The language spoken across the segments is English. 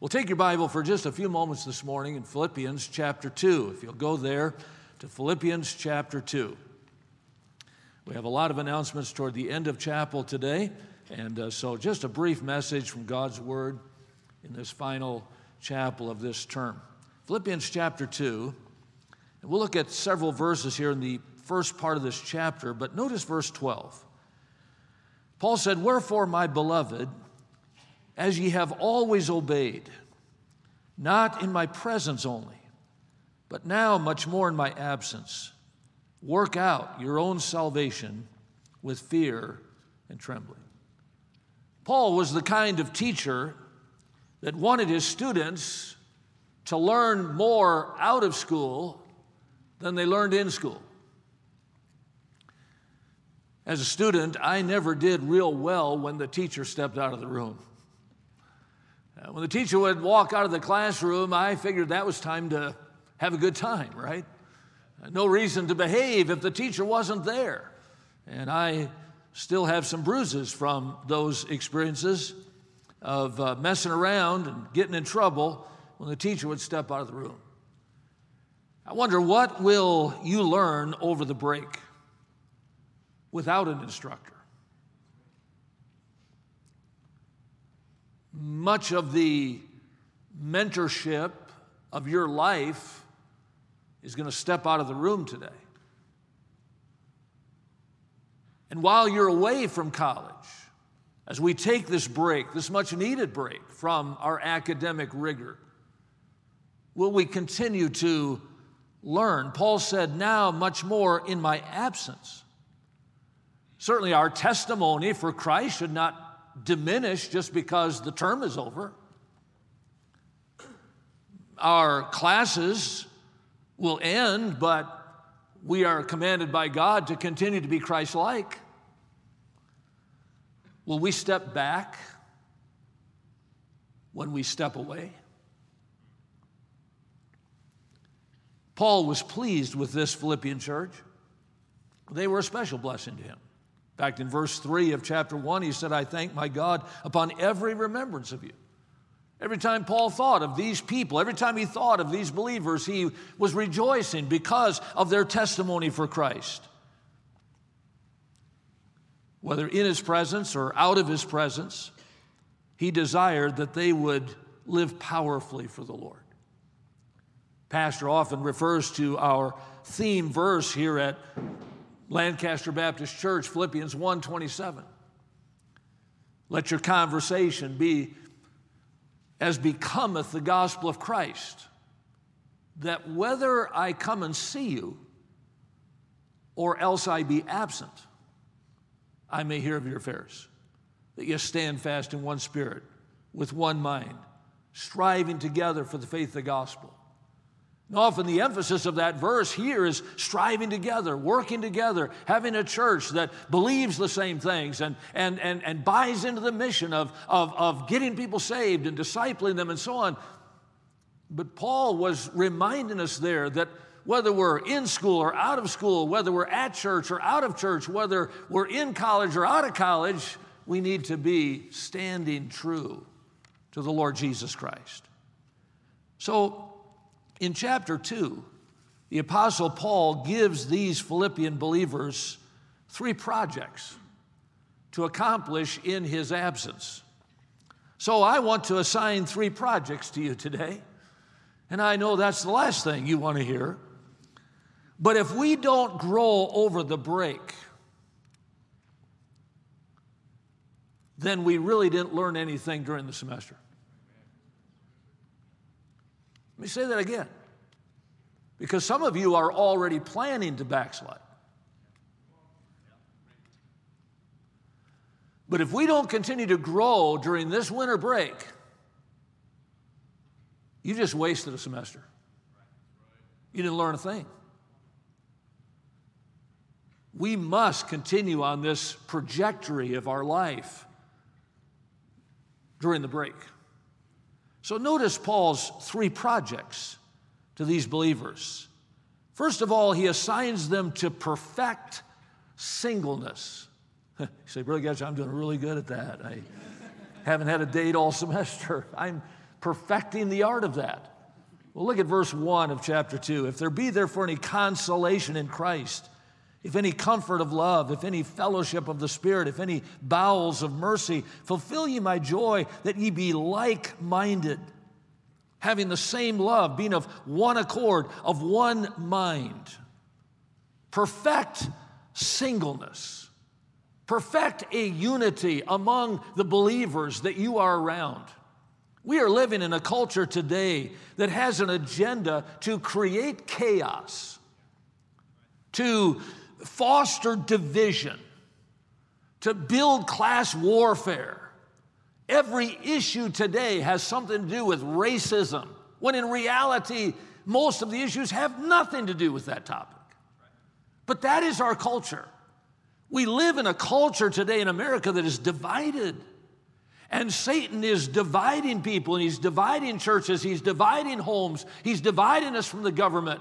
We'll take your Bible for just a few moments this morning in Philippians chapter 2. If you'll go there to Philippians chapter 2. We have a lot of announcements toward the end of chapel today, and uh, so just a brief message from God's Word in this final chapel of this term. Philippians chapter 2, and we'll look at several verses here in the first part of this chapter, but notice verse 12. Paul said, Wherefore, my beloved, as ye have always obeyed, not in my presence only, but now much more in my absence, work out your own salvation with fear and trembling. Paul was the kind of teacher that wanted his students to learn more out of school than they learned in school. As a student, I never did real well when the teacher stepped out of the room. Uh, when the teacher would walk out of the classroom, I figured that was time to have a good time, right? Uh, no reason to behave if the teacher wasn't there. And I still have some bruises from those experiences of uh, messing around and getting in trouble when the teacher would step out of the room. I wonder what will you learn over the break without an instructor? Much of the mentorship of your life is going to step out of the room today. And while you're away from college, as we take this break, this much needed break from our academic rigor, will we continue to learn? Paul said, Now much more in my absence. Certainly, our testimony for Christ should not diminish just because the term is over. Our classes will end, but we are commanded by God to continue to be Christ like. Will we step back when we step away? Paul was pleased with this Philippian church. They were a special blessing to him fact, in verse 3 of chapter 1, he said, I thank my God upon every remembrance of you. Every time Paul thought of these people, every time he thought of these believers, he was rejoicing because of their testimony for Christ. Whether in his presence or out of his presence, he desired that they would live powerfully for the Lord. Pastor often refers to our theme verse here at Lancaster Baptist Church, Philippians 1:27. Let your conversation be as becometh the gospel of Christ, that whether I come and see you or else I be absent, I may hear of your affairs, that you stand fast in one spirit, with one mind, striving together for the faith of the gospel often the emphasis of that verse here is striving together, working together, having a church that believes the same things and, and, and, and buys into the mission of, of, of getting people saved and discipling them and so on. But Paul was reminding us there that whether we're in school or out of school, whether we're at church or out of church, whether we're in college or out of college, we need to be standing true to the Lord Jesus Christ. So, in chapter 2, the Apostle Paul gives these Philippian believers three projects to accomplish in his absence. So I want to assign three projects to you today. And I know that's the last thing you want to hear. But if we don't grow over the break, then we really didn't learn anything during the semester. Let me say that again. Because some of you are already planning to backslide. But if we don't continue to grow during this winter break, you just wasted a semester. You didn't learn a thing. We must continue on this trajectory of our life during the break. So notice Paul's three projects to these believers. First of all, he assigns them to perfect singleness. you say, Brother Goetsch, I'm doing really good at that. I haven't had a date all semester. I'm perfecting the art of that. Well, look at verse 1 of chapter 2. If there be therefore any consolation in Christ, if any comfort of love, if any fellowship of the Spirit, if any bowels of mercy, fulfill ye my joy that ye be like minded, having the same love, being of one accord, of one mind. Perfect singleness, perfect a unity among the believers that you are around. We are living in a culture today that has an agenda to create chaos, to foster division, to build class warfare. Every issue today has something to do with racism, when in reality, most of the issues have nothing to do with that topic. But that is our culture. We live in a culture today in America that is divided. And Satan is dividing people and he's dividing churches, he's dividing homes, he's dividing us from the government.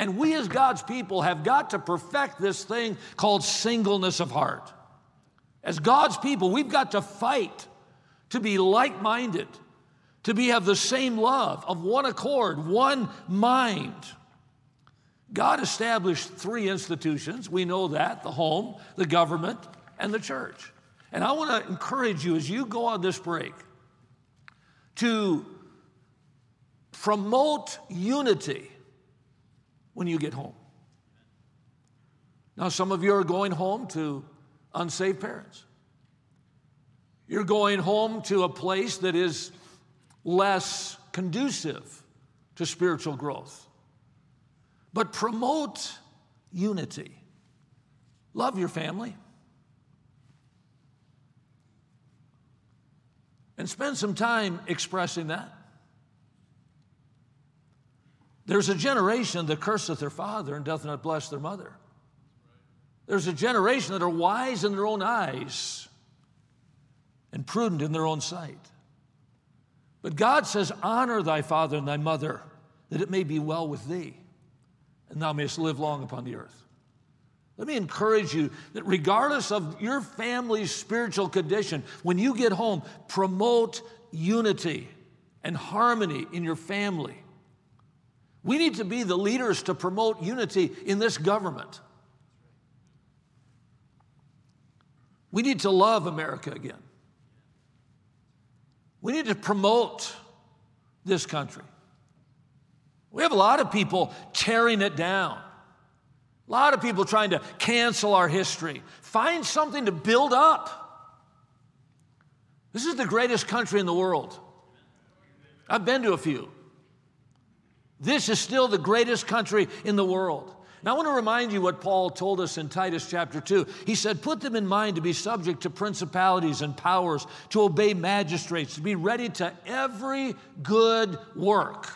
And we, as God's people, have got to perfect this thing called singleness of heart. As God's people, we've got to fight to be like minded, to be have the same love, of one accord, one mind. God established three institutions. We know that the home, the government, and the church. And I want to encourage you as you go on this break to promote unity when you get home. Now, some of you are going home to unsaved parents. You're going home to a place that is less conducive to spiritual growth. But promote unity. Love your family. and spend some time expressing that. There's a generation that curseth their father and doth not bless their mother. There's a generation that are wise in their own eyes and prudent in their own sight. But God says, Honor thy father and thy mother, that it may be well with thee, and thou mayest live long upon the earth. Let me encourage you that regardless of your family's spiritual condition, when you get home, promote unity and harmony in your family. We need to be the leaders to promote unity in this government. We need to love America again. We need to promote this country. We have a lot of people tearing it down. A lot of people trying to cancel our history. Find something to build up. This is the greatest country in the world. I've been to a few. This is still the greatest country in the world. Now, I want to remind you what Paul told us in Titus chapter 2. He said, Put them in mind to be subject to principalities and powers, to obey magistrates, to be ready to every good work.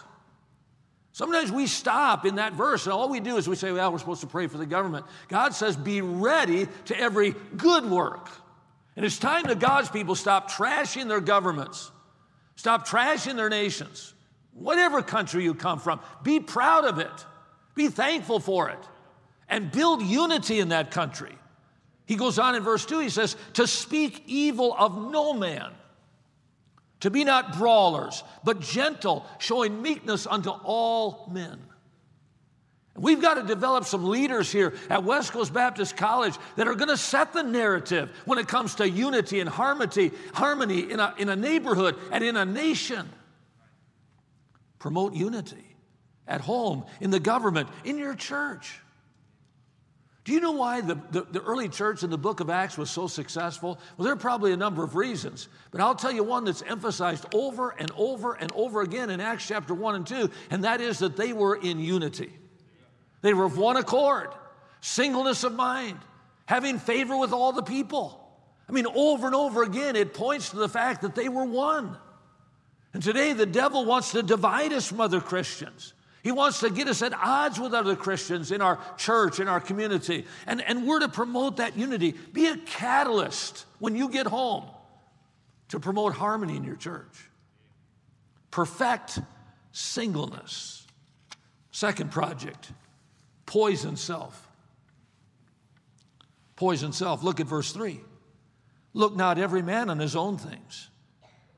Sometimes we stop in that verse, and all we do is we say, well, we're supposed to pray for the government. God says, be ready to every good work. And it's time that God's people stop trashing their governments, stop trashing their nations. Whatever country you come from, be proud of it, be thankful for it, and build unity in that country. He goes on in verse 2, he says, to speak evil of no man to be not brawlers, but gentle, showing meekness unto all men. We've got to develop some leaders here at West Coast Baptist College that are going to set the narrative when it comes to unity and harmony, harmony in a, in a neighborhood and in a nation. Promote unity at home, in the government, in your church. Do you know why the, the, the, early church in the book of Acts was so successful? Well, there are probably a number of reasons, but I'll tell you one that's emphasized over and over and over again in Acts chapter 1 and 2, and that is that they were in unity. They were of one accord, singleness of mind, having favor with all the people. I mean, over and over again, it points to the fact that they were one. And today, the devil wants to divide us from other Christians. He wants to get us at odds with other Christians in our church, in our community. And, and we're to promote that unity. Be a catalyst when you get home to promote harmony in your church. Perfect singleness. Second project, poison self. Poison self. Look at verse 3. Look not every man on his own things,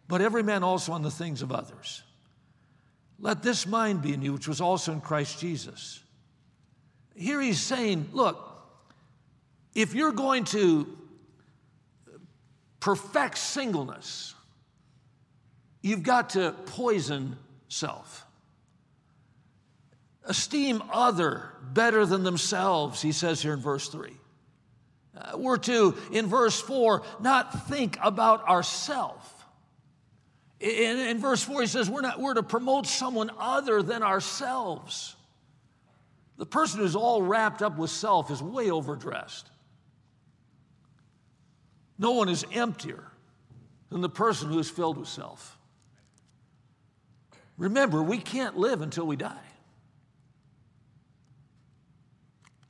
but every man also on the things of others. Let this mind be in you, which was also in Christ Jesus. Here he's saying, look, if you're going to perfect singleness, you've got to poison self. Esteem other better than themselves, he says here in verse 3. Uh, we're to, in verse 4, not think about ourself. In, in verse 4, he says we're, not, we're to promote someone other than ourselves. The person who's all wrapped up with self is way overdressed. No one is emptier than the person who is filled with self. Remember, we can't live until we die.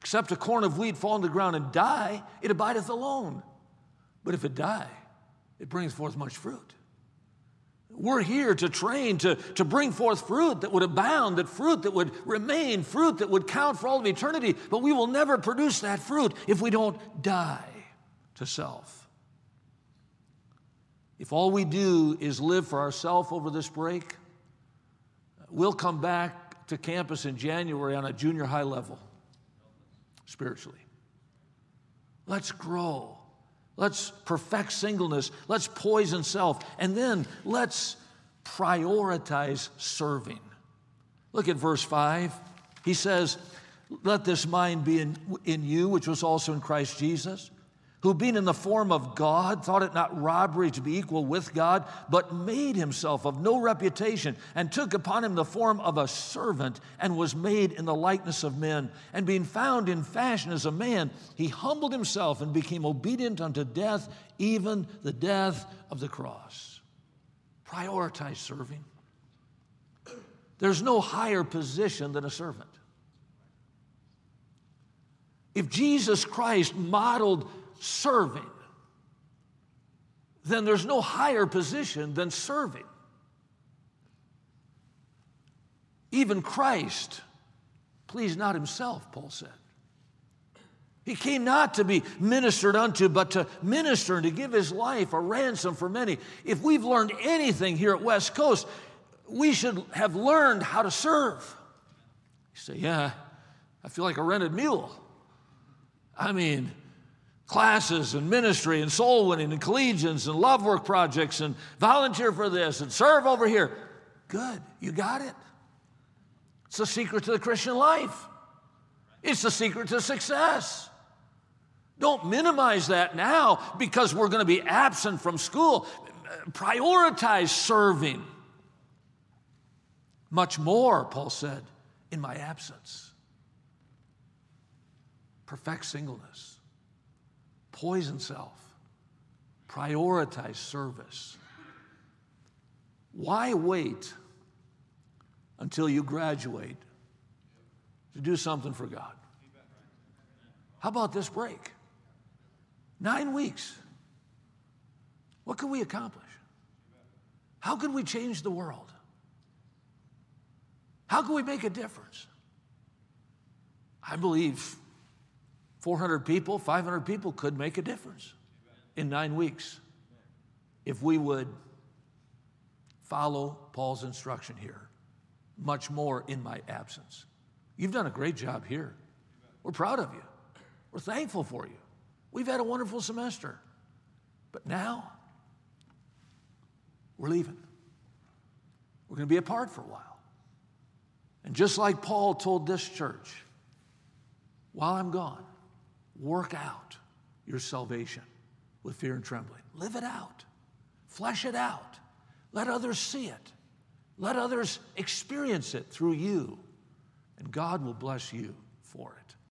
Except a corn of wheat fall on the ground and die, it abideth alone. But if it die, it brings forth much fruit. We're here to train, to, to bring forth fruit that would abound, that fruit that would remain, fruit that would count for all of eternity. But we will never produce that fruit if we don't die to self. If all we do is live for ourselves over this break, we'll come back to campus in January on a junior high level spiritually. Let's grow. Let's perfect singleness. Let's poison self. And then let's prioritize serving. Look at verse 5. He says, Let this mind be in, in you, which was also in Christ Jesus who being in the form of God thought it not robbery to be equal with God, but made himself of no reputation, and took upon him the form of a servant, and was made in the likeness of men. And being found in fashion as a man, he humbled himself and became obedient unto death, even the death of the cross. Prioritize serving. There's no higher position than a servant. If Jesus Christ modeled serving, then there's no higher position than serving. Even Christ pleased not himself, Paul said. He came not to be ministered unto, but to minister and to give his life a ransom for many. If we've learned anything here at West Coast, we should have learned how to serve. You say, Yeah, I feel like a rented mule. I mean, classes and ministry and soul winning and collegians and love work projects and volunteer for this and serve over here. Good, you got it. It's the secret to the Christian life, it's the secret to success. Don't minimize that now because we're going to be absent from school. Prioritize serving. Much more, Paul said, in my absence. Perfect singleness poison self, prioritize service. Why wait until you graduate to do something for God? How about this break? Nine weeks. What can we accomplish? How can we change the world? How can we make a difference? I believe 400 people, 500 people could make a difference in nine weeks if we would follow Paul's instruction here. Much more in my absence. You've done a great job here. We're proud of you. We're thankful for you. We've had a wonderful semester. But now, we're leaving. We're going to be apart for a while. And just like Paul told this church, while I'm gone, Work out your salvation with fear and trembling. Live it out, flesh it out. Let others see it, let others experience it through you, and God will bless you for it.